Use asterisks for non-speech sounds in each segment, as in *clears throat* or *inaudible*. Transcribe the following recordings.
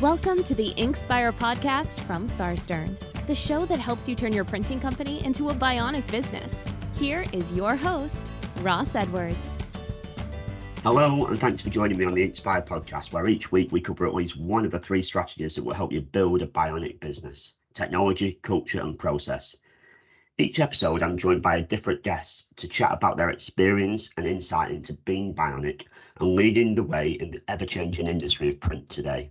Welcome to the Inkspire podcast from Tharstern, the show that helps you turn your printing company into a bionic business. Here is your host, Ross Edwards. Hello, and thanks for joining me on the Inkspire podcast, where each week we cover at least one of the three strategies that will help you build a bionic business technology, culture, and process. Each episode, I'm joined by a different guest to chat about their experience and insight into being bionic and leading the way in the ever changing industry of print today.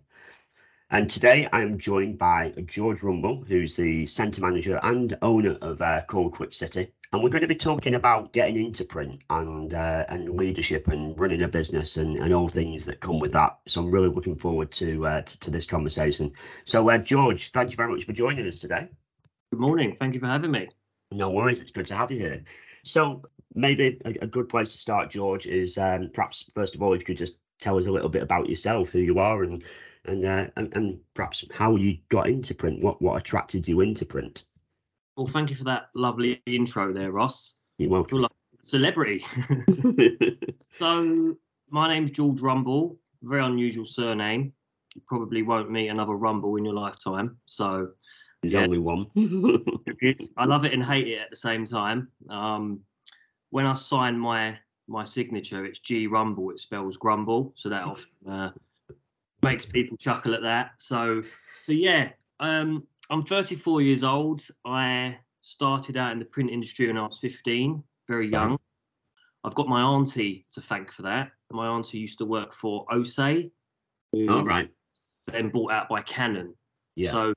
And today I am joined by George Rumball, who's the centre manager and owner of uh, Kall Kwik City. And we're going to be talking about getting into print and uh, and leadership and running a business and, and all things that come with that. So I'm really looking forward to uh, to, to, this conversation. So uh, George, thank you very much for joining us today. Good morning. Thank you for having me. No worries. It's good to have you here. So maybe a, a good place to start, George, is um, perhaps first of all, if you could just tell us a little bit about yourself, who you are, and and, uh, and, and perhaps how you got into print. What what attracted you into print? Well, thank you for that lovely intro there, Ross. You're welcome. Like celebrity. *laughs* so my name's George Rumball. Very unusual surname. You probably won't meet another Rumball in your lifetime. So there's yeah. only one. *laughs* I love it and hate it at the same time. Um, when I sign my my signature, it's G Rumball. It spells grumble, so that often uh, makes people chuckle at that. So, so yeah, um, I'm 34 years old. I started out in the print industry when I was 15, very young. I've got my auntie to thank for that. My auntie used to work for Océ. Oh, right. Then bought out by Canon. Yeah. So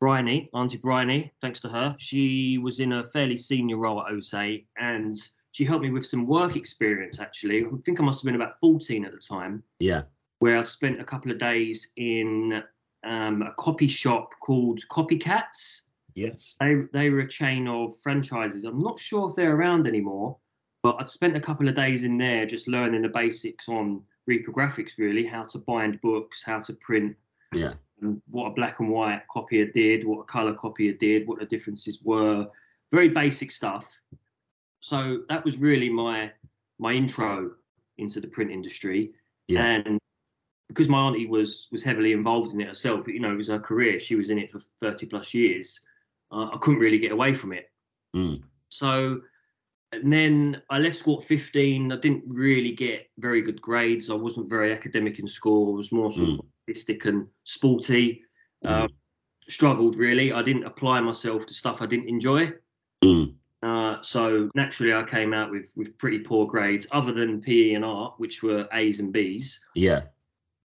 Bryony, Auntie Bryony, thanks to her, she was in a fairly senior role at Océ and she helped me with some work experience actually. I think I must have been about 14 at the time. Yeah where I spent a couple of days in um, a copy shop called Copycats. Yes. They, they were a chain of franchises. I'm not sure if they're around anymore, but I'd spent a couple of days in there just learning the basics on reprographics, really, how to bind books, how to print. Yeah. what a black and white copier did, what a color copier did, what the differences were. Very basic stuff. So that was really my my intro into the print industry. Yeah. And because my auntie was was heavily involved in it herself, you know, it was her career. She was in it for 30 plus years. Uh, I couldn't really get away from it. Mm. So, and then I left school at 15. I didn't really get very good grades. I wasn't very academic in school. I was more sort mm. of artistic and sporty. Mm. Uh, struggled really. I didn't apply myself to stuff I didn't enjoy. Mm. Uh, so naturally, I came out with with pretty poor grades, other than PE and art, which were A's and B's. Yeah.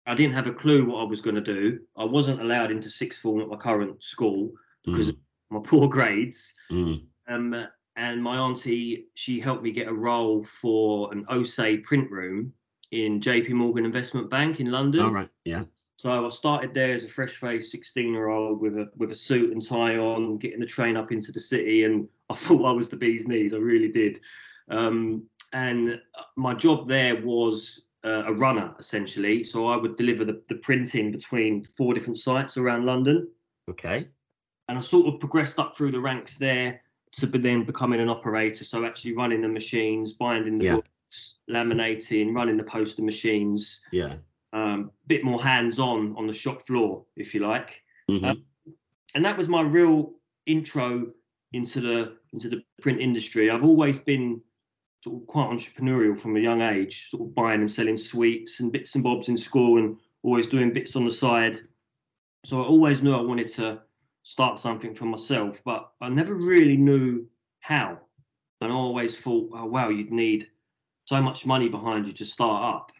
I didn't have a clue what I was going to do. I wasn't allowed into sixth form at my current school because mm. of my poor *laughs* grades. Mm. Um, and my auntie, she helped me get a role for an Océ print room in JP Morgan Investment Bank in London. All right, yeah. So I started there as a fresh-faced 16-year-old with a with a suit and tie on, getting the train up into the city, and *laughs* I thought I was the bee's knees. I really did. Um, and my job there was uh, a runner essentially. So I would deliver the, the printing between four different sites around London. Okay. And I sort of progressed up through the ranks there to then becoming an operator. So actually running the machines, binding the yeah. books, laminating, running the poster machines. Yeah. Um, bit more hands-on on the shop floor, if you like. Mm-hmm. Um, and that was my real intro into the into the print industry. I've always been sort of quite entrepreneurial from a young age, sort of buying and selling sweets and bits and bobs in school and always doing bits on the side. So I always knew I wanted to start something for myself, but I never really knew how. And I always thought, oh, wow, you'd need so much money behind you to start up.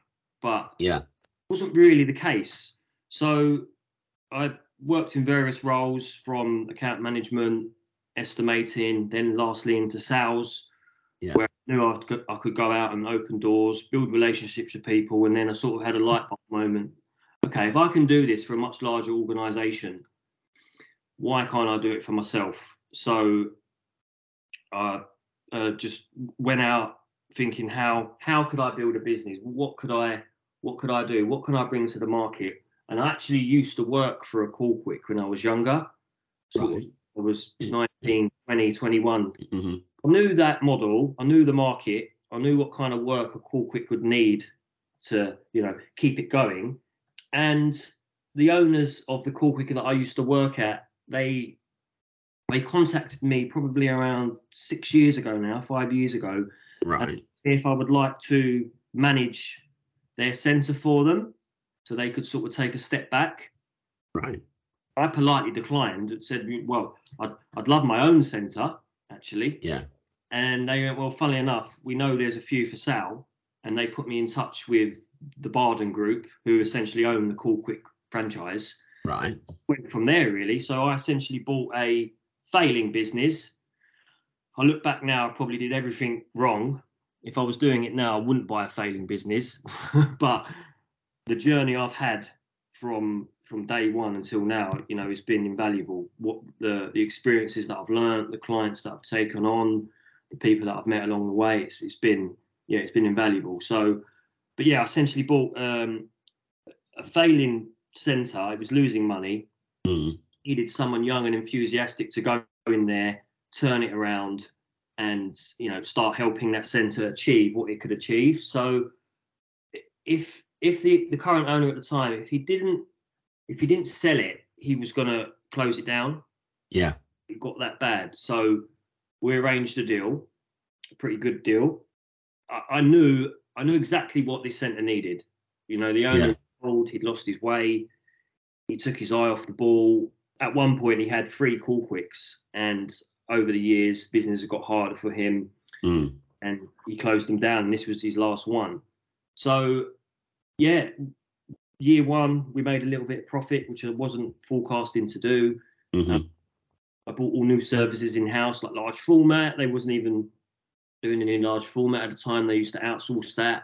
But yeah, it wasn't really the case. So I worked in various roles from account management, estimating, then lastly into sales yeah. where knew I could, I could go out and open doors, build relationships with people, and then I sort of had a light bulb moment. Okay, if I can do this for a much larger organisation, why can't I do it for myself? So I uh, uh, just went out thinking how how could I build a business? What could I what could I do? What can I bring to the market? And I actually used to work for a Kall Kwik when I was younger. So right. I was 19, 20, 21. Mm-hmm. I knew that model. I knew the market. I knew what kind of work a Kall Kwik would need to, you know, keep it going. And the owners of the call quicker that I used to work at, they they contacted me probably around six years ago now, five years ago, Right. if I would like to manage their centre for them, so they could sort of take a step back. Right. I politely declined and said, well, I'd, I'd love my own centre actually. Yeah. And they went, well, funnily enough, we know there's a few for sale. And they put me in touch with the Bardon Group, who essentially own the Kall Kwik franchise. Right. Went from there, really. So I essentially bought a failing business. I look back now, I probably did everything wrong. If I was doing it now, I wouldn't buy a failing business. *laughs* but the journey I've had from from day one until now, you know, it's been invaluable. What the the experiences that I've learned, the clients that I've taken on, the people that I've met along the way, it's it's been yeah, it's been invaluable. So, but yeah, I essentially bought um, a failing centre. It was losing money. Mm. Needed someone young and enthusiastic to go in there, turn it around, and you know start helping that centre achieve what it could achieve. So, if if the the current owner at the time, if he didn't if he didn't sell it, he was going to close it down. Yeah. It got that bad. So we arranged a deal, a pretty good deal. I, I knew I knew exactly what this centre needed. You know, the owner Yeah. old, he'd lost his way, he took his eye off the ball. At one point, he had three Kall Kwiks, and over the years, business has got harder for him, Mm. and he closed them down. And this was his last one. So, yeah, year one, we made a little bit of profit, which I wasn't forecasting to do. hmm I bought all new services in house, like large format. They wasn't even doing any large format at the time. They used to outsource that.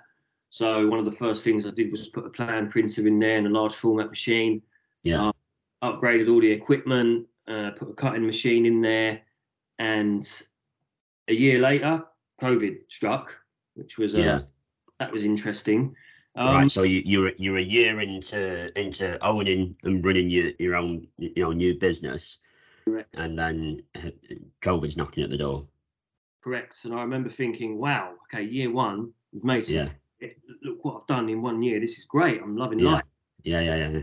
So one of the first things I did was put a plan printer in there and a large format machine. Yeah. Uh, upgraded all the equipment, uh, put a cutting machine in there, and a year later, COVID struck, which was uh, Yeah. that was interesting. Um, right. So you, you're you're a year into into owning and running your your own you know new business, Correct. and then uh, COVID's knocking at the door. Correct. And I remember thinking, wow, okay, year one, we've made some Yeah. it- look what I've done in one year. This is great. I'm loving Yeah. life. Yeah. Yeah. Yeah.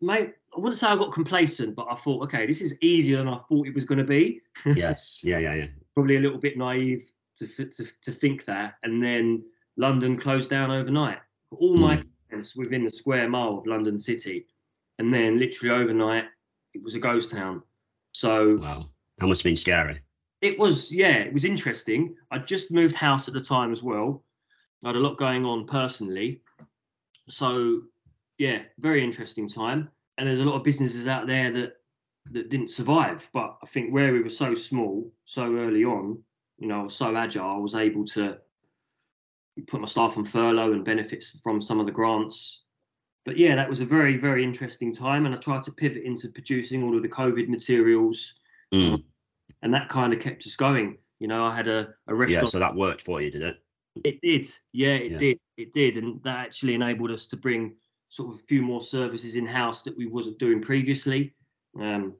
Mate, I wouldn't say I got complacent, but I thought, okay, this is easier than I thought it was going to be. *laughs* yes. Yeah. Yeah. Yeah. Probably a little bit naive to, to to think that. And then London closed down overnight. All my Mm. clients within the square mile of London City, and then literally overnight, it was a ghost town. So Wow. That must have been scary. it was yeah it was interesting i just moved house at the time as well i had a lot going on personally so yeah very interesting time and there's a lot of businesses out there that that didn't survive but i think where we were so small so early on you know I was so agile i was able to put my staff on furlough and benefits from some of the grants but yeah that was a very very interesting time and i tried to pivot into producing all of the covid materials Mm. and that kind of kept us going. You know, I had a, a Yeah. restaurant. So that worked for you, did it? It did, yeah, it Yeah. did, it did, and that actually enabled us to bring sort of a few more services in house that we wasn't doing previously. Um,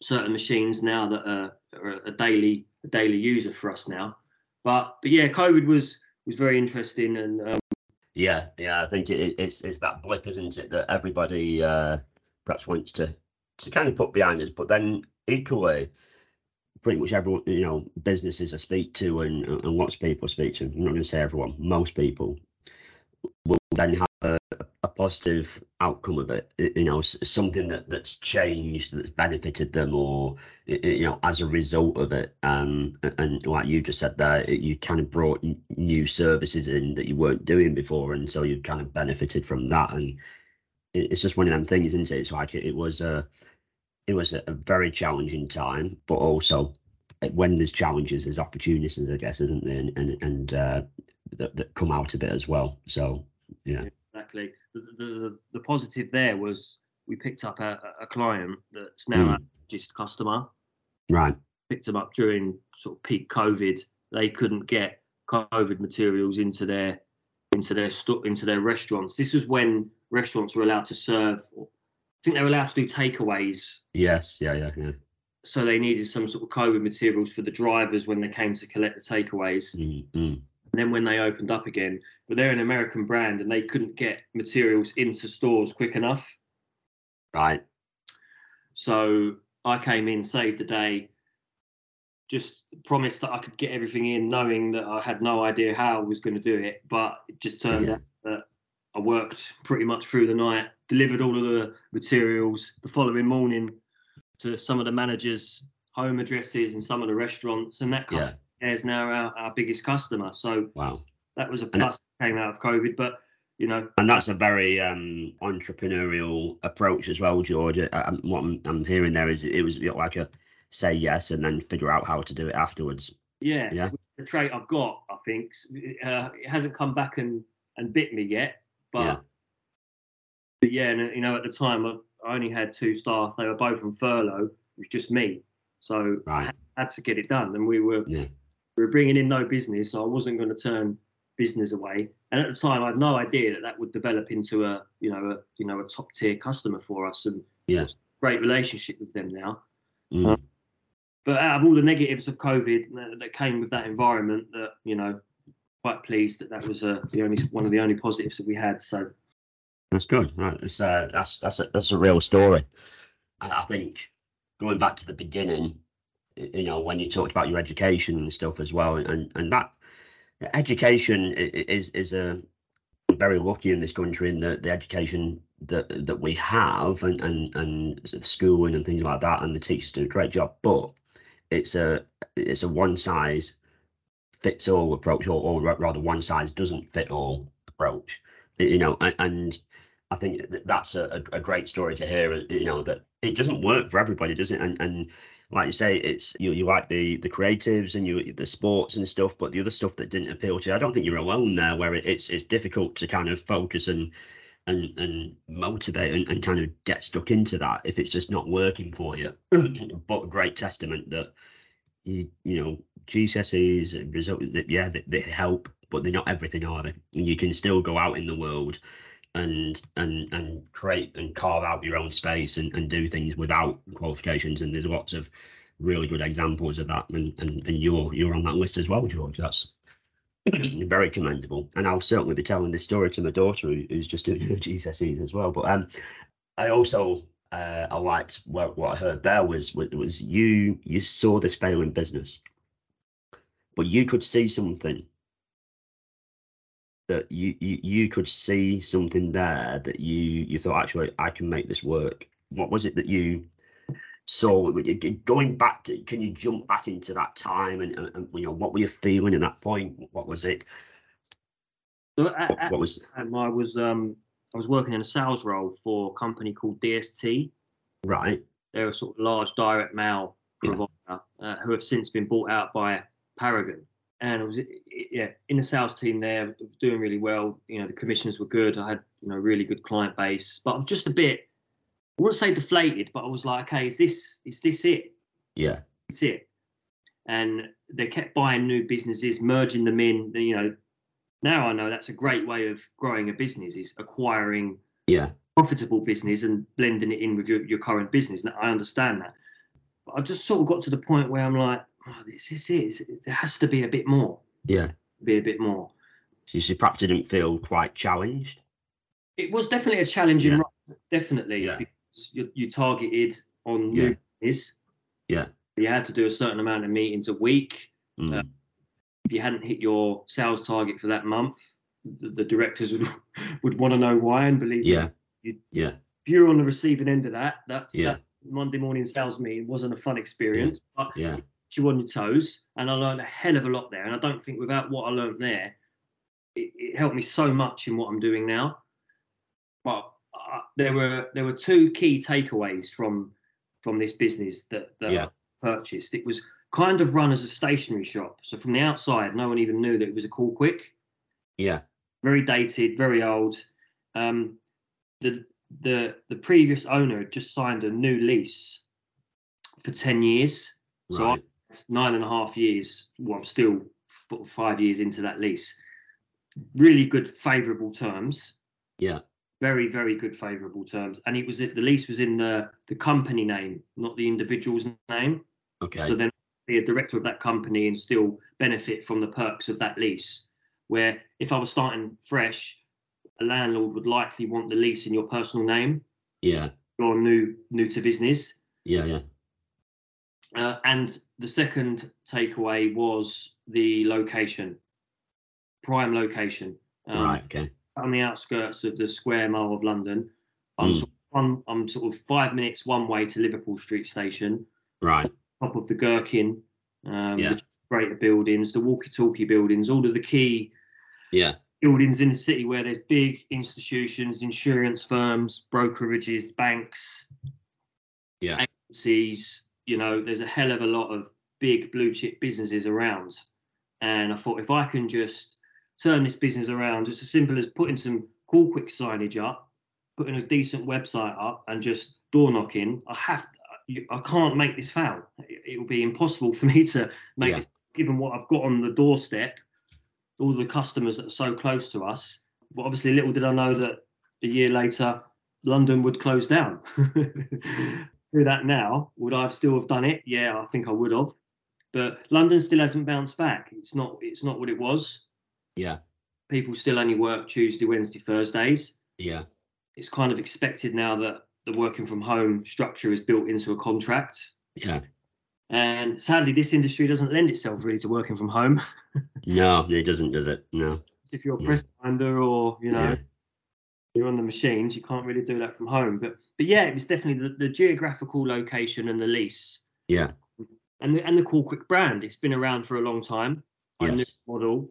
certain machines now that are, are a daily a daily user for us now. But but yeah, COVID was was very interesting, and um, Yeah. Yeah. I think it, it's it's that blip, isn't it, that everybody uh, perhaps wants to to kind of put behind us, but then equally. Pretty much everyone, you know, businesses I speak to and, and lots of people speak to, I'm not going to say everyone, most people will then have a positive outcome of it. You know, something that that's changed, that's benefited them, or you know, as a result of it. Um, and like you just said there, you kind of brought new services in that you weren't doing before, and so you kind of benefited from that. And it's just one of them things, isn't it? It's like it, was a, it was a, a very challenging time, but also uh, when there's challenges, there's opportunities, I guess, isn't there? And and, and uh, that, that come out of it as well. So yeah. Exactly the, the the positive there was we picked up a, a client that's now Mm. our largest customer. Right. picked them up during sort of peak COVID. They couldn't get COVID materials into their into their sto- into their restaurants. This was when restaurants were allowed to serve. I think they were allowed to do takeaways, Yes. Yeah. Yeah. Yeah. so they needed some sort of COVID materials for the drivers when they came to collect the takeaways. Mm, mm. And then when they opened up again, but they're an American brand and they couldn't get materials into stores quick enough. Right. So I came in, saved the day, just promised that I could get everything in, knowing that I had no idea how I was going to do it. But it just turned Yeah. out that I worked pretty much through the night, delivered all of the materials the following morning to some of the managers' home addresses and some of the restaurants, and that Yeah. Is now our, our biggest customer. So Wow. that was a plus that came out of COVID. But you know, And that's a very um, entrepreneurial approach as well, George. I, I'm, what I'm, I'm hearing there is it was like a say yes and then figure out how to do it afterwards. Yeah, Yeah. the trait I've got, I think, uh, it hasn't come back and, and bit me yet, but Yeah. but yeah, and you know, at the time I, I only had two staff; they were both on furlough. It was just me, so I Right. had- had to get it done, and we were Yeah. We were bringing in no business, so I wasn't going to turn business away. And at the time, I had no idea that that would develop into a you know a you know a top tier customer for us, and Yeah. great relationship with them now. Mm. But out of all the negatives of COVID that, that came with that environment, that you know, quite pleased that that was uh, the only one of the only positives that we had. So That's good. Right. It's, uh, that's that's a, that's a real story. And I think going back to the beginning, you know, when you talked about your education and stuff as well, and and that education is is a very lucky in this country in the the education that that we have and and and schooling and things like that, and the teachers do a great job. But it's a it's a one size fits all approach, or, or rather, one size doesn't fit all approach. You know, and, and I think that's a, a great story to hear. You know that it doesn't work for everybody, does it? And and like you say, it's you you like the the creatives and you the sports and stuff, but the other stuff that didn't appeal to you, I don't think you're alone there. Where it, it's it's difficult to kind of focus and and and motivate and, and kind of get stuck into that if it's just not working for you. *clears throat* but great testament that you you know GCSEs result that yeah they, they help, but they're not everything, are they? You can still go out in the world and and and create and carve out your own space and, and do things without qualifications. And there's lots of really good examples of that. And and, and you're you're on that list as well, George. That's *clears throat* very commendable. And I'll certainly be telling this story to my daughter who, who's just doing her *laughs* GCSEs as well. But um, I also uh, I liked what, what I heard there was was was you you saw this failing business, but you could see something that you, you you could see something there that you you thought actually I can make this work. What was it that you saw? Going back to, can you jump back into that time and, and, and, you know what were you feeling at that point? What was it? So at, What, what was I was um I was working in a sales role for a company called DST. right? They're a sort of large direct mail Yeah. provider uh, who have since been bought out by Paragon. And it was yeah in the sales team there, doing really well. You know the commissions were good. I had you know really good client base, but I'm just a bit I wouldn't say deflated, but I was like, okay, is this is this it? Yeah, It's it. And they kept buying new businesses, merging them in. You know, now I know that's a great way of growing a business is acquiring yeah, profitable business and blending it in with your, your current business. And I understand that. But I just sort of got to the point where I'm like, oh, this is it. There has to be a bit more. yeah. Be a bit more. So you perhaps didn't feel quite challenged. It was definitely a challenging Yeah. role, definitely, Yeah. because you, you targeted on Yeah. business. Yeah. You had to do a certain amount of meetings a week. Mm. Uh, if you hadn't hit your sales target for that month, the, the directors would *laughs* would want to know why. And believe yeah, you- yeah, if you're on the receiving end of that, that's Yeah. that Monday morning sales meeting wasn't a fun experience. But yeah, you on your toes, and I learned a hell of a lot there. And I don't think without what I learned there, it, it helped me so much in what I'm doing now. But uh, there were there were two key takeaways from from this business that, that Yeah. I purchased. It was kind of run as a stationery shop. So from the outside, no one even knew that it was a Kall Kwik. yeah, Very dated, very old. Um, the the the previous owner had just signed a new lease for ten years. So I right. Nine and a half years. Well, I'm still five years into that lease. Really good, favourable terms. Yeah, Very, very good, favourable terms. And it was the lease was in the the company name, not the individual's name. okay. So then be a director of that company and still benefit from the perks of that lease. Where if I was starting fresh, a landlord would likely want the lease in your personal name. yeah, you're new new to business. Yeah, yeah. Uh, and the second takeaway was the location, prime location. Um, right. Okay. On the outskirts of the square mile of London. I'm, Mm. sort of, I'm, I'm sort of five minutes one way to Liverpool Street Station, Right. top of the Gherkin, um, Yeah. the greater buildings, the walkie-talkie buildings, all of the key Yeah. buildings in the city where there's big institutions, insurance firms, brokerages, banks, Yeah. agencies. You know, there's a hell of a lot of big blue chip businesses around. And I thought if I can just turn this business around, just as simple as putting some Kall Kwik signage up, putting a decent website up, and just door knocking, I have, I can't make this fail. It, will be impossible *laughs* for me to make Yeah. this, given what I've got on the doorstep, all the customers that are so close to us. But obviously, little did I know that a year later, London would close down. *laughs* Do that now, would I have still have done it? Yeah, I think I would have. But London still hasn't bounced back. It's not. It's not what it was. Yeah. People still only work Tuesday, Wednesday, Thursdays. Yeah. It's kind of expected now that the working from home structure is built into a contract. Yeah. And sadly, this industry doesn't lend itself really to working from home. *laughs* No, it doesn't, does it? No. if you're a Yeah. finder or you know Yeah. You're on the machines, you can't really do that from home. But but yeah, it was definitely the, the geographical location and the lease Yeah. and the and the Kall Kwik brand. It's been around for a long time. I knew Yes. the model.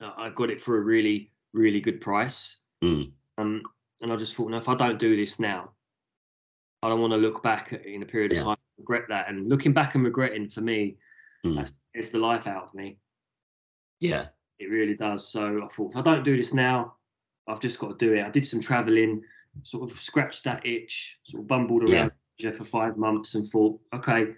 Uh, I got it for a really really good price. Mm. Um, and I just thought, no, if I don't do this now, I don't want to look back at- in a period of Yeah. time and regret that. And looking back and regretting for me, Mm. that's it's the life out of me. Yeah. It really does. So I thought, if I don't do this now, I've just got to do it. I did some travelling, sort of scratched that itch, sort of bumbled around Asia for five months, and thought, okay,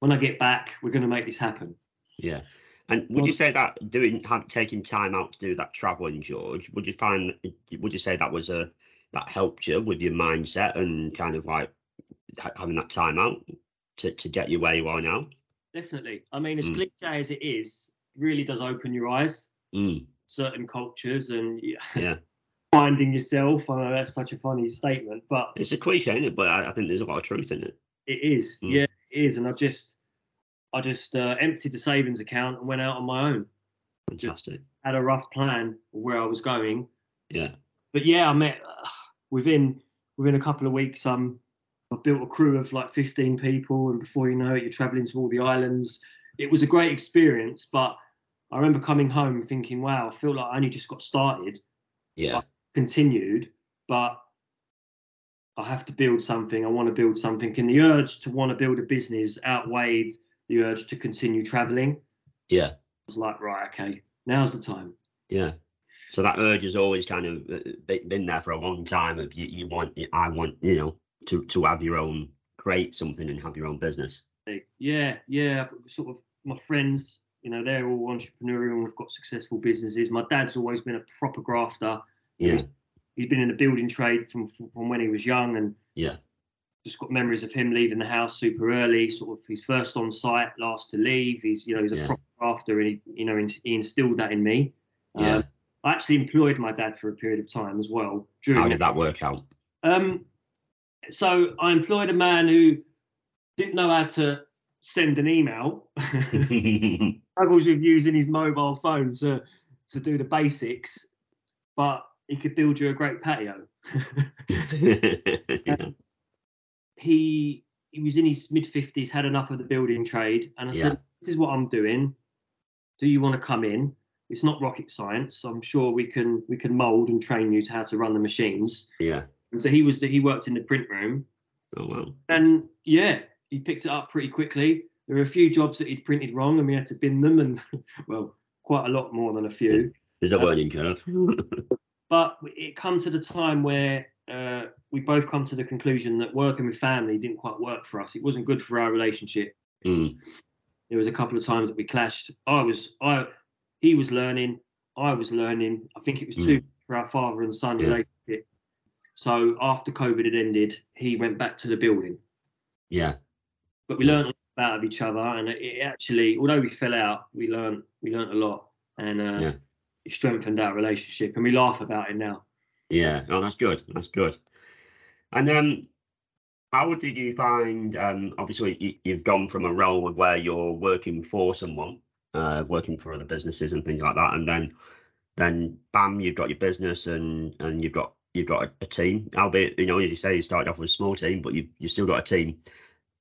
when I get back, we're going to make this happen. Yeah. And would you say that doing taking time out to do that traveling, George? Would you find would you say that was a that helped you with your mindset and kind of like having that time out to, to get you where you are now? Definitely. I mean, as Mm. cliche as it is, really does open your eyes. Mm. Certain cultures and yeah, Yeah. *laughs* finding yourself. I know that's such a funny statement, but It's a cliche, isn't it? But I, I think there's a lot of truth in it. it is. Mm. Yeah, it is. And I just, I just uh, emptied the savings account and went out on my own. Fantastic. Had a rough plan where I was going, Yeah. but yeah, I met uh, *sighs* within within a couple of weeks. Um, I built a crew of like 15 people, and before you know it, you're traveling to all the islands. It was a great experience, but I remember coming home thinking, "Wow, I feel like I only just got started." Yeah. Continued, but I have to build something. I want to build something, and the urge to want to build a business outweighed the urge to continue traveling. Yeah. I was like, right, okay, now's the time. Yeah. So that urge has always kind of uh, been there for a long time. Of you, you want, I want, you know, to to have your own, create something and have your own business. Yeah, yeah. Sort of my friends, you know, they're all entrepreneurial and we've got successful businesses. My dad's always been a proper grafter. Yeah. He's been in the building trade from from when he was young, and Yeah. just got memories of him leaving the house super early. Sort of he's first on site, last to leave. He's you know he's a Yeah. proper grafter, and he you know he instilled that in me. Yeah. Um, I actually employed my dad for a period of time as well. During How did that work out? um, so I employed a man who didn't know how to send an email. *laughs* Struggles with using his mobile phone to to do the basics, but he could build you a great patio. *laughs* yeah. Um, he he was in his mid fifties, had enough of the building trade, and I Yeah. said, "This is what I'm doing. Do you want to come in? It's not rocket science. I'm sure we can we can mold and train you to how to run the machines." Yeah. And so he was he worked in the print room, Oh well. and yeah, he picked it up pretty quickly. There were a few jobs that he'd printed wrong, and we had to bin them, and *laughs* well, quite a lot more than a few. There's a learning curve. But it come to the time where uh, we both come to the conclusion that working with family didn't quite work for us. It wasn't good for our relationship. Mm. There was a couple of times that we clashed. I was I he was learning, I was learning. I think it was too for our father and son Yeah. relationship. So after COVID had ended, he went back to the building. Yeah. But we Yeah. learned a lot about each other, and it- it actually, although we fell out, we learned we learned a lot, and uh, Yeah. Strengthened our relationship. And we laugh about it now. Yeah. Oh, that's good. That's good. And then, how did you find? Um, obviously, you, have gone from a role where you're working for someone, uh, working for other businesses and things like that, and then then bam, you've got your business and and you've got you've got a, a team. Albeit, you know, as you say, you started off with a small team, but you've you still got a team.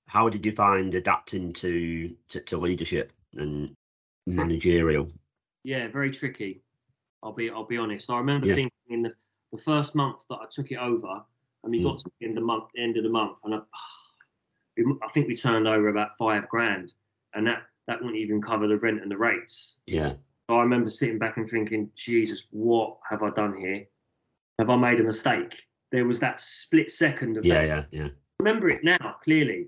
How did you find adapting to to, to leadership and managerial? Yeah, very tricky. I'll be I'll be honest. I remember Yeah. thinking in the, the first month that I took it over, and we Mm. got to the end of the month, end of the month, and I, *sighs* I think we turned over about five grand, and that that wouldn't even cover the rent and the rates. Yeah, So I remember sitting back and thinking, Jesus, what have I done here? Have I made a mistake? There was that split second of yeah, that. yeah, yeah, remember it now clearly.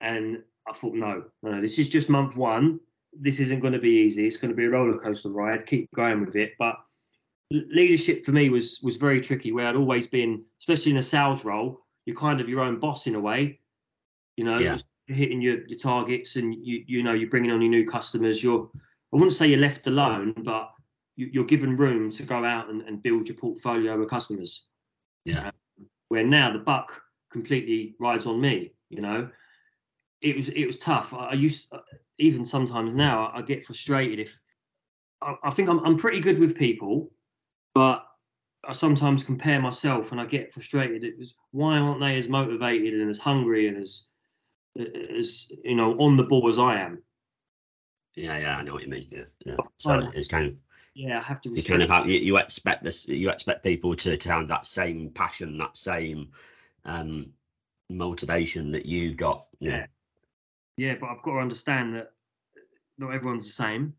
And I thought, no, no, this is just month one. This isn't going to be easy. It's going to be a roller coaster ride. Keep going with it. But leadership for me was was very tricky. Where I'd always been, especially in a sales role, you're kind of your own boss in a way. You know, Yeah. you're hitting your, your targets, and you you know you're bringing on your new customers. You're I wouldn't say you're left alone, but you, you're given room to go out and, and build your portfolio of customers yeah, um, where now the buck completely rides on me you know it was it was tough i, I used even sometimes now I, I get frustrated if I, I think I'm, I'm pretty good with people but i sometimes compare myself and i get frustrated it was why aren't they as motivated and as hungry and as as you know on the ball as i am yeah, yeah. I know what you mean. Yeah, yeah. So it's kind of yeah i have to you kind of have you, you expect this you expect people to, to have that same passion that same um motivation that you've got yeah yeah but i've got to understand that not everyone's the same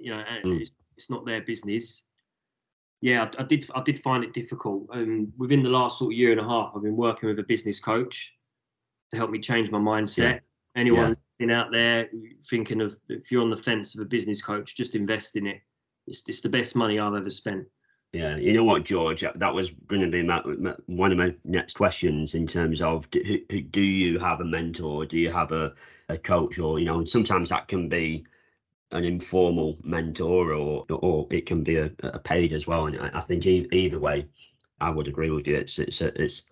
you know and Mm. it's, it's not their business. Yeah I, I did i did find it difficult um within the last sort of year and a half i've been working with a business coach to help me change my mindset. Yeah. anyone been out there thinking of if you're on the fence of a business coach just invest in it. It's, it's the best money i've ever spent yeah you know what george that was going to be my, my, one of my next questions in terms of do, do you have a mentor? Do you have a, a coach? Or you know and sometimes that can be an informal mentor or or it can be a, a paid as well. And i, I think e- either way i would agree with you. It's it's it's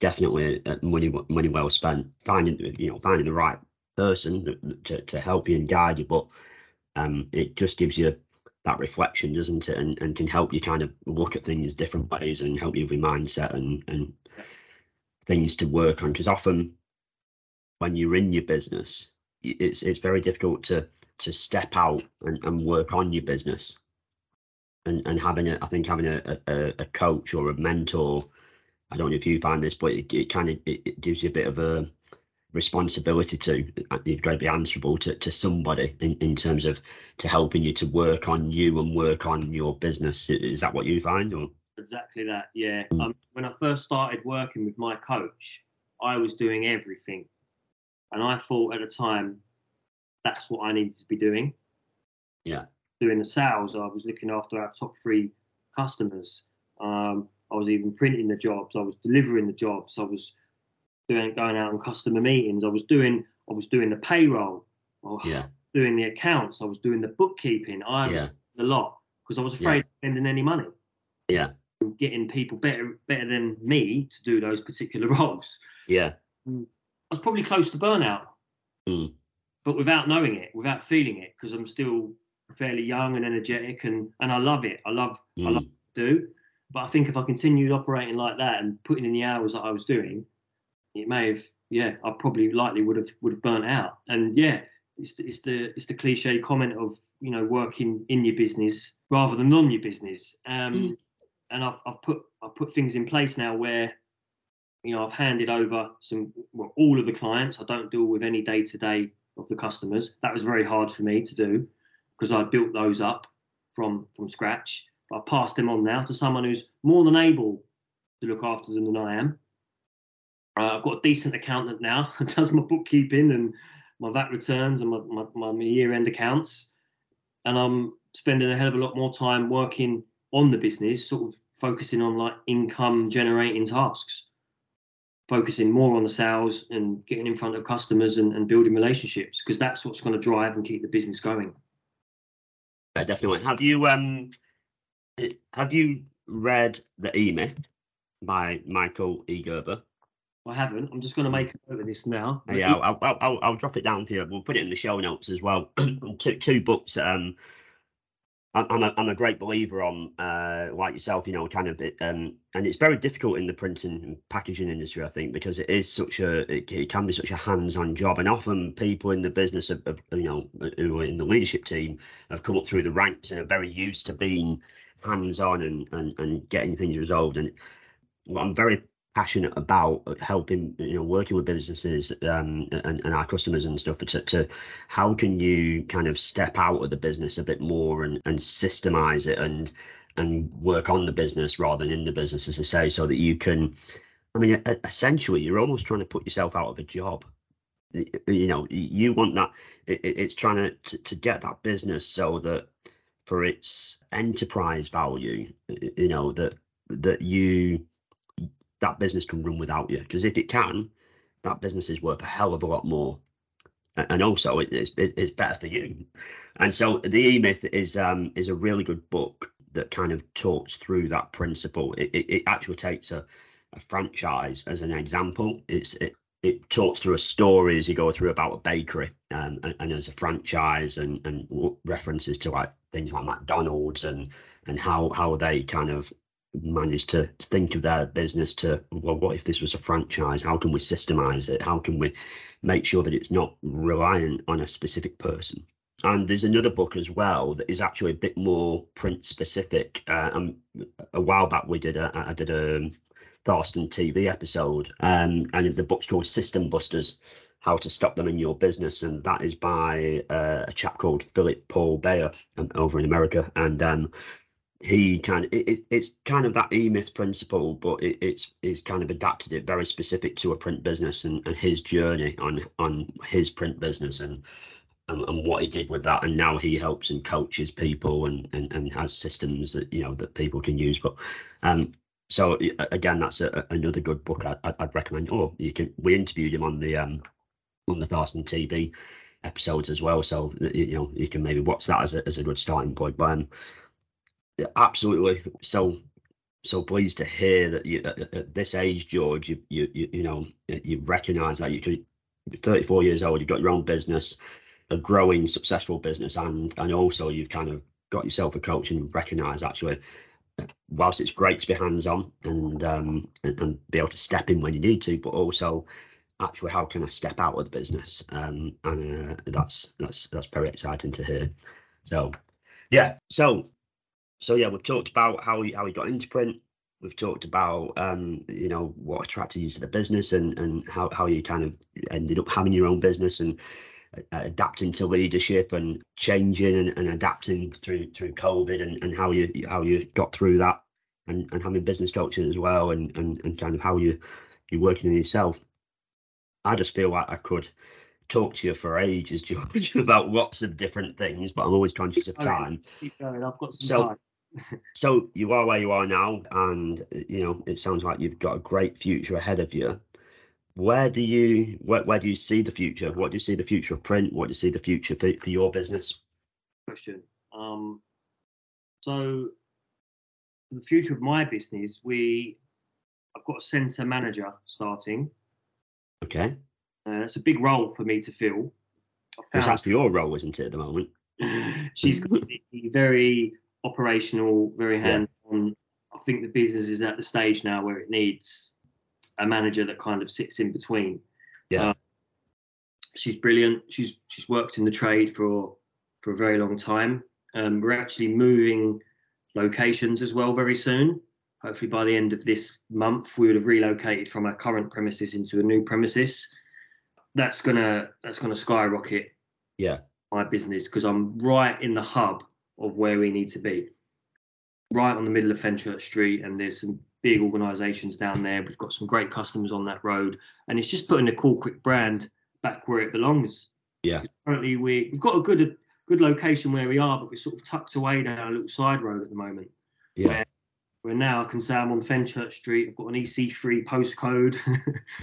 definitely uh, money money well spent. Finding you know finding the right person to, to help you and guide you. But um it just gives you that reflection doesn't it? And, and can help you kind of look at things different ways and help you with your mindset and and things to work on. Because often when you're in your business it's it's very difficult to to step out and, and work on your business. And and having a i think having a, a, a coach or a mentor i don't know if you find this but it, it kind of it, it gives you a bit of a responsibility to you've got to be answerable to, to somebody in, in terms of to helping you to work on you and work on your business is that what you find or Exactly that. Yeah. Mm. Um, when I first started working with my coach, I was doing everything, and I thought at the time that's what I needed to be doing. Yeah. Doing the sales, I was looking after our top three customers. Um, I was even printing the jobs. I was delivering the jobs. I was doing going out on customer meetings. I was doing I was doing the payroll. I yeah *sighs* doing the accounts. I was doing the bookkeeping. I was yeah a lot because I was Yeah. afraid of spending any money yeah getting people better better than me to do those particular *laughs* roles. yeah I was probably close to burnout, Mm. but without knowing it, without feeling it, because I'm still fairly young and energetic, and and I love it. I love I love Mm. to do. But I think if I continued operating like that and putting in the hours that I was doing, it may have yeah, I probably likely would have would have burnt out. And yeah, it's the, it's the it's the cliche comment of you know working in your business rather than on your business. Um, Mm. And I've I've put I've put things in place now where you know I've handed over some well all of the clients. I don't deal with any day to day of the customers. That was very hard for me to do because I built those up from from scratch. But I passed them on now to someone who's more than able to look after them than I am. Uh, I've got a decent accountant now *laughs* who does my bookkeeping and my VAT returns and my, my, my year end accounts. And I'm spending a hell of a lot more time working on the business, sort of focusing on like income generating tasks, focusing more on the sales and getting in front of customers and, and building relationships because that's what's going to drive and keep the business going. Yeah, definitely. Have you um have you read The E Myth by Michael E. Gerber? I haven't. I'm just going to make a note of this now. Yeah, I'll, I'll, I'll, I'll drop it down to you. We'll put it in the show notes as well. *clears throat* two, two books. Um, I'm a, I'm a great believer on, uh, like yourself, you know, kind of, um, and it's very difficult in the printing and packaging industry, I think, because it is such a, it, it can be such a hands-on job, and often people in the business of, of, you know, who are in the leadership team have come up through the ranks and are very used to being hands-on and and, and getting things resolved. And what I'm very passionate about helping you know working with businesses um, and, and our customers and stuff to, to how can you kind of step out of the business a bit more and, and systemize it and and work on the business rather than in the business as i say so that you can i mean essentially you're almost trying to put yourself out of a job. You know you want that it's trying to, to to get that business so that for its enterprise value you know that that you that business can run without you. Because if it can, that business is worth a hell of a lot more. And also, it's it's better for you. And so, the E Myth is um is a really good book that kind of talks through that principle. It it, it actually takes a, a franchise as an example. It's it it talks through a story as you go through about a bakery um, and, and as a franchise and, and references to like things like McDonald's and and how how they kind of managed to think of their business to well what if this was a franchise? How can we systemize it? How can we make sure that it's not reliant on a specific person? And there's another book as well that is actually a bit more print specific. Uh, um, a while back we did a i did a Tharstern TV episode um, and the book's called System Busters how to stop them in your business. And that is by uh, a chap called Philip Paul Beyer um, over in America. And um, he kind of it, it's kind of that e-myth principle but it, it's he's kind of adapted it very specific to a print business and, and his journey on on his print business and, and, and what he did with that. And now he helps and coaches people and and, and has systems that you know that people can use. But um so again that's a, another good book I, I'd, recommend. Oh you can we interviewed him on the um on the Tharstern TV episodes as well. So you know you can maybe watch that as a, as a good starting point. But um absolutely. So so pleased to hear that you at, at this age, George, you you you, you know you recognise that you could. 34 years old, you've got your own business, a growing, successful business, and and also you've kind of got yourself a coach and recognise actually, whilst it's great to be hands on and um and, and, be able to step in when you need to, but also actually how can I step out of the business? Um, and uh, that's that's that's very exciting to hear. So yeah, so so yeah, we've talked about how he how he got into print. We've talked about um, you know what attracted you to the business and and how how you kind of ended up having your own business and uh, adapting to leadership and changing and, and adapting through through COVID and, and how you how you got through that and, and having business coaching as well and, and and kind of how you you're working on yourself. I just feel like I could talk to you for ages, *laughs* George, about lots of different things, but I'm always conscious of time. Keep going. I've got some so, time so you are where you are now, and you know it sounds like you've got a great future ahead of you. Where do you where, where do you see the future? What do you see the future of print? What do you see the future for, for your business? Question. Um, so the future of my business, we I've got a centre manager starting. Okay. Uh, that's a big role for me to fill. Because that's your role, isn't it, at the moment? *laughs* She's got *laughs* to be very operational, very hands on. Yeah. I think the business is at the stage now where it needs a manager that kind of sits in between. Yeah. Um, she's brilliant. She's she's worked in the trade for for a very long time. Um, we're actually moving locations as well very soon. Hopefully by the end of this month, we would have relocated from our current premises into a new premises. That's gonna that's gonna skyrocket. Yeah. My business because I'm right in the hub of where we need to be. Right on the middle of Fenchurch Street, and there's some big organisations down there. We've got some great customers on that road, and it's just putting the Kall Kwik brand back where it belongs. Yeah. Currently, we we've got a good good location where we are, but we're sort of tucked away down a little side road at the moment. Yeah. Where, where now I can say I'm on Fenchurch Street. I've got an EC3 postcode.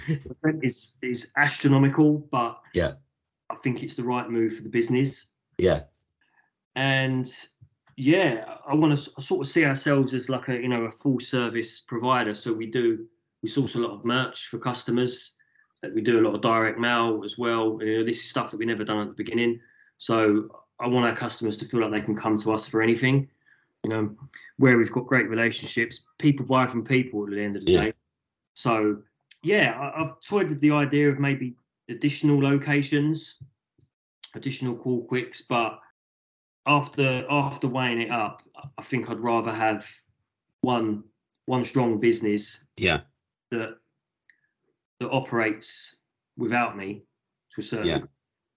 the rent is is astronomical, but yeah, I think it's the right move for the business. Yeah and yeah, I want to sort of see ourselves as like a you know a full service provider. So we do we source a lot of merch for customers. We do a lot of direct mail as well. You know, this is stuff that we never done at the beginning. So I want our customers to feel like they can come to us for anything. You know, where we've got great relationships, people buy from people at the end of the Yeah. day. So yeah, I, I've toyed with the idea of maybe additional locations, additional Kall Kwiks, but after after weighing it up, I think I'd rather have one one strong business Yeah. that that operates without me to a certain Yeah.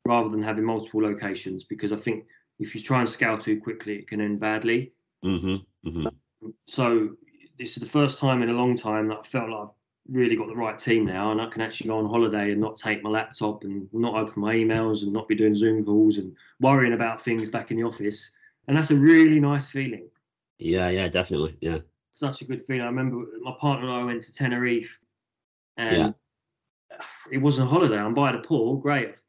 rather than having multiple locations because I think if you try and scale too quickly it can end badly. Mm-hmm. Mm-hmm. So this is the first time in a long time that I felt like I've really got the right team now and I can actually go on holiday and not take my laptop and not open my emails and not be doing Zoom calls and worrying about things back in the office. And that's a really nice feeling. Yeah. Yeah. Definitely. Yeah. Such a good feeling. I remember my partner and I went to Tenerife and it wasn't a holiday. I'm by the pool, great. I've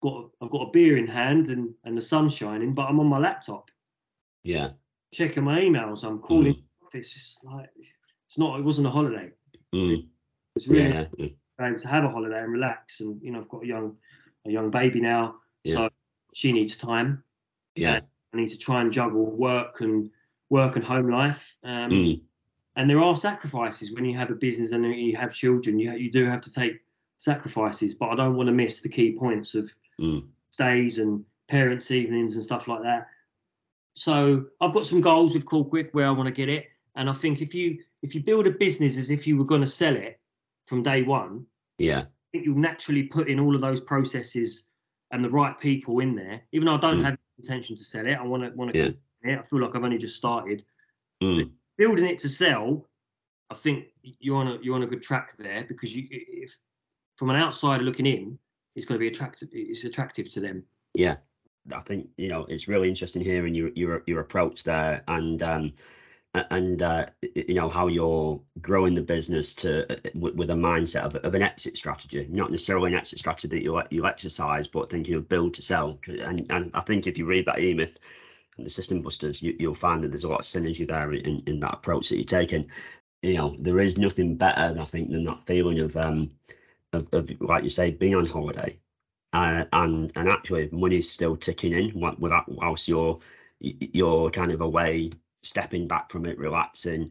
got I've got a beer in hand and, and the sun's shining, but I'm on my laptop Yeah. checking my emails. I'm calling. Mm. It's just like it's not. It wasn't a holiday. Mm. It's really Yeah. Able to have a holiday and relax. And you know, I've got a young a young baby now, Yeah. so she needs time. Yeah. I need to try and juggle work and work and home life. Um, Mm. And there are sacrifices when you have a business and you have children. You you do have to take sacrifices, but I don't want to miss the key points of Mm. stays and parents' evenings and stuff like that. So I've got some goals with Kall Kwik where I want to get it, and I think if you if you build a business as if you were going to sell it from day one, Yeah. I think you'll naturally put in all of those processes and the right people in there. Even though I don't Mm. have intention to sell it, I want to want to. Yeah. Yeah. I feel like I've only just started Mm. building it to sell. I think you're on a you're on a good track there because you if from an outsider looking in, it's going to be attractive. It's attractive to them. Yeah, I think you know it's really interesting hearing your your your approach there, and um, and uh, you know how you're growing the business to uh, with, with a mindset of, of an exit strategy, not necessarily an exit strategy that you you exercise, but thinking of build to sell. And and I think if you read that E-Myth and the System Busters, you, you'll find that there's a lot of synergy there in, in that approach that you're taking. You know, there is nothing better, I think, than that feeling of um of, of like you say, being on holiday uh, and and actually money's still ticking in whilst you're you're kind of away stepping back from it relaxing.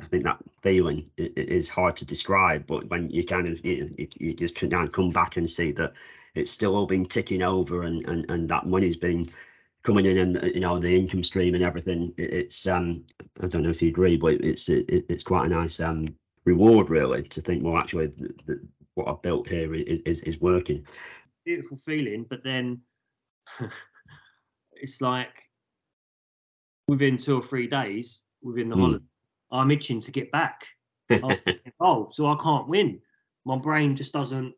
I think that feeling is hard to describe but when you kind of you, you- just can kind of come back and see that it's still all been ticking over and and, and that money's been coming in and you know the income stream and everything it's um i don't know if you agree but it's it, it's quite a nice um reward really to think well actually th- th- what i've built here is is, is working. Beautiful feeling, but then *laughs* it's like within two or three days within the Hmm. holiday, I'm itching to get back. *laughs* Involved, so I can't win. My brain just doesn't.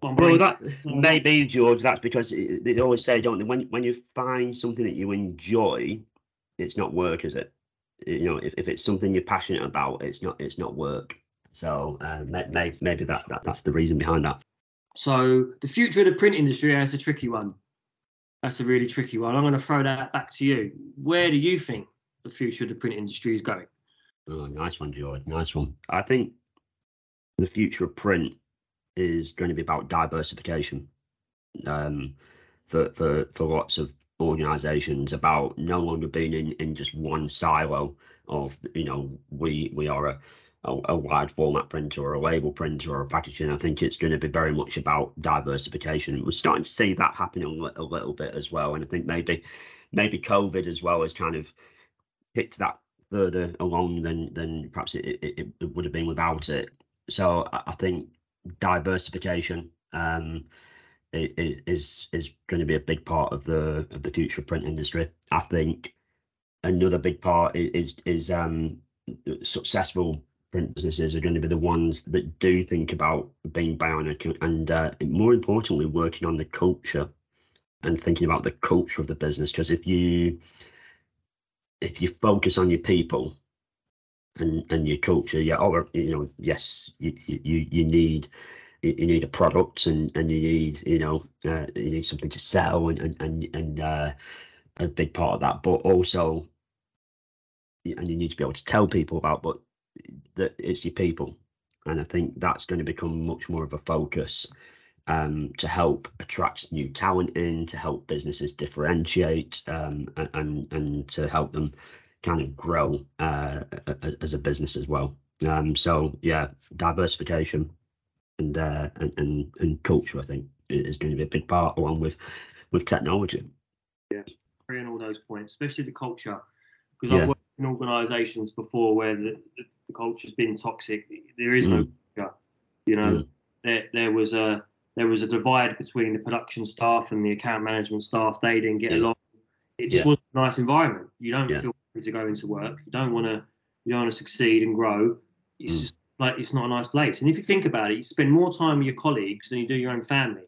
Brain, Well, that maybe George. That's because they always say, don't they? When when you find something that you enjoy, it's not work, is it? You know, if, if it's something you're passionate about, it's not it's not work. So uh, maybe maybe that, that that's the reason behind that. so the future of the print industry, that's a tricky one. That's a really tricky one. I'm going to throw that back to you. Where do you think the future of the print industry is going? Oh, nice one, George. Nice one. I think the future of print is going to be about diversification um, for, for, for lots of organizations, about no longer being in, in just one silo of, you know, we, we are a, a, a wide format printer or a label printer or a packaging. I think it's going to be very much about diversification. We're starting to see that happening a, little bit as well. And I think maybe maybe COVID as well has kind of kicked that further along than than perhaps it, it, it would have been without it. So I, I think diversification um, is is going to be a big part of the of the future print industry. I think another big part is is um, successful print businesses are going to be the ones that do think about being bionic and uh, more importantly working on the culture and thinking about the culture of the business. Because if you if you focus on your people and and your culture yeah or you know yes you you you need you you need a product and and you need you know uh, you need something to sell and and and, and uh, a big part of that. But also and you need to be able to tell people about but that it's your people and I think that's going to become much more of a focus um, to help attract new talent in, to help businesses differentiate, um, and and to help them kind of grow uh, as a business as well. Um, so yeah, diversification and, uh, and and and culture, I think, is going to be a big part along with with technology. Yeah, agreeing all those points, especially the culture, because yeah. In organisations before where the, the, the, culture's been toxic. There is no mm. culture. You know, mm. there there was a there was a divide between the production staff and the account management staff. They didn't get yeah. along. It just yeah. wasn't a nice environment. You don't yeah. feel happy to go into work. You don't want to. You don't want to succeed and grow. It's mm. just like it's not a nice place. And if you think about it, you spend more time with your colleagues than you do your own family.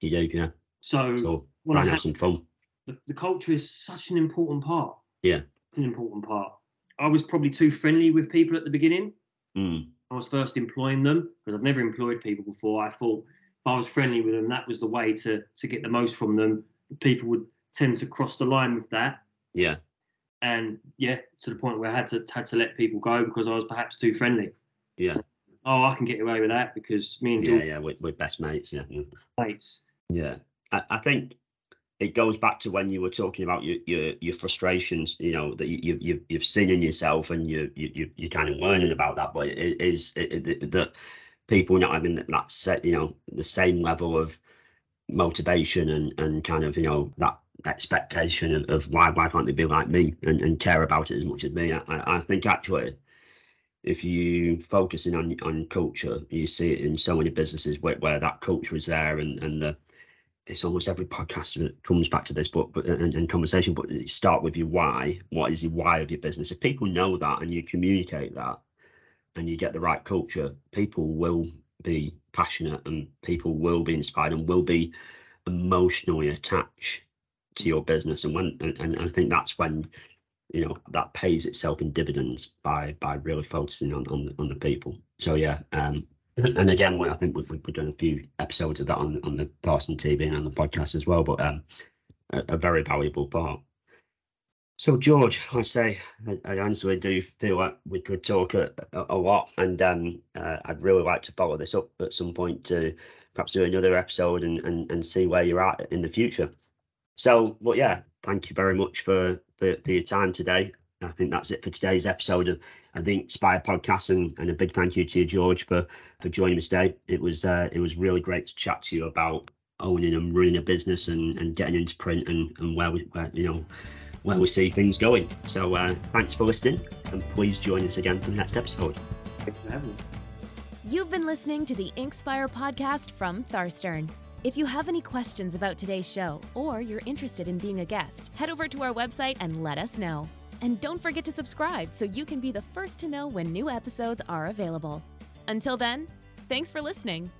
You do, yeah. So, so when I have some fun. The, the culture is such an important part. Yeah, it's an important part. I was probably too friendly with people at the beginning. Mm. I was first employing them because I've never employed people before. I thought if I was friendly with them, that was the way to to get the most from them. People would tend to cross the line with that. Yeah. And yeah, to the point where I had to had to let people go because I was perhaps too friendly. Yeah. Oh, I can get away with that because me and George, yeah, yeah, we're, we're best mates. Yeah. Mates. Yeah, I, I think it goes back to when you were talking about your your, your frustrations, you know, that you, you you've seen in yourself and you you you're kind of learning about that, but it is that people not having that set, you know, the same level of motivation and and kind of you know that expectation of, of why why can't they be like me and, and care about it as much as me. I, I think actually if you focusing on on culture, you see it in so many businesses where, where that culture is there and and the it's almost every podcast that comes back to this but, but and, and conversation but start with your why. What is the why of your business? If people know that and you communicate that and you get the right culture people will be passionate and people will be inspired and will be emotionally attached to your business. And when and, and i think that's when you know that pays itself in dividends by by really focusing on on, on the people. So yeah um and again, I think we've, we've done a few episodes of that on on the Tharstern TV and on the podcast as well. But um, a, a very valuable part. So George, I say I, I honestly do feel like we could talk a, a, a lot, and um, uh, I'd really like to follow this up at some point to perhaps do another episode and, and, and see where you're at in the future. So, but yeah, thank you very much for, for, for your time today. I think that's it for today's episode of I think Inspire Podcast, and, and a big thank you to you, George, for for joining us today. It was uh, it was really great to chat to you about owning and running a business and, and getting into print and, and where we where, you know where we see things going. So uh, thanks for listening, and please join us again for the next episode. Thanks for having me. You've been listening to the Inkspire podcast from Tharstern. If you have any questions about today's show or you're interested in being a guest, head over to our website and let us know. And don't forget to subscribe so you can be the first to know when new episodes are available. Until then, thanks for listening.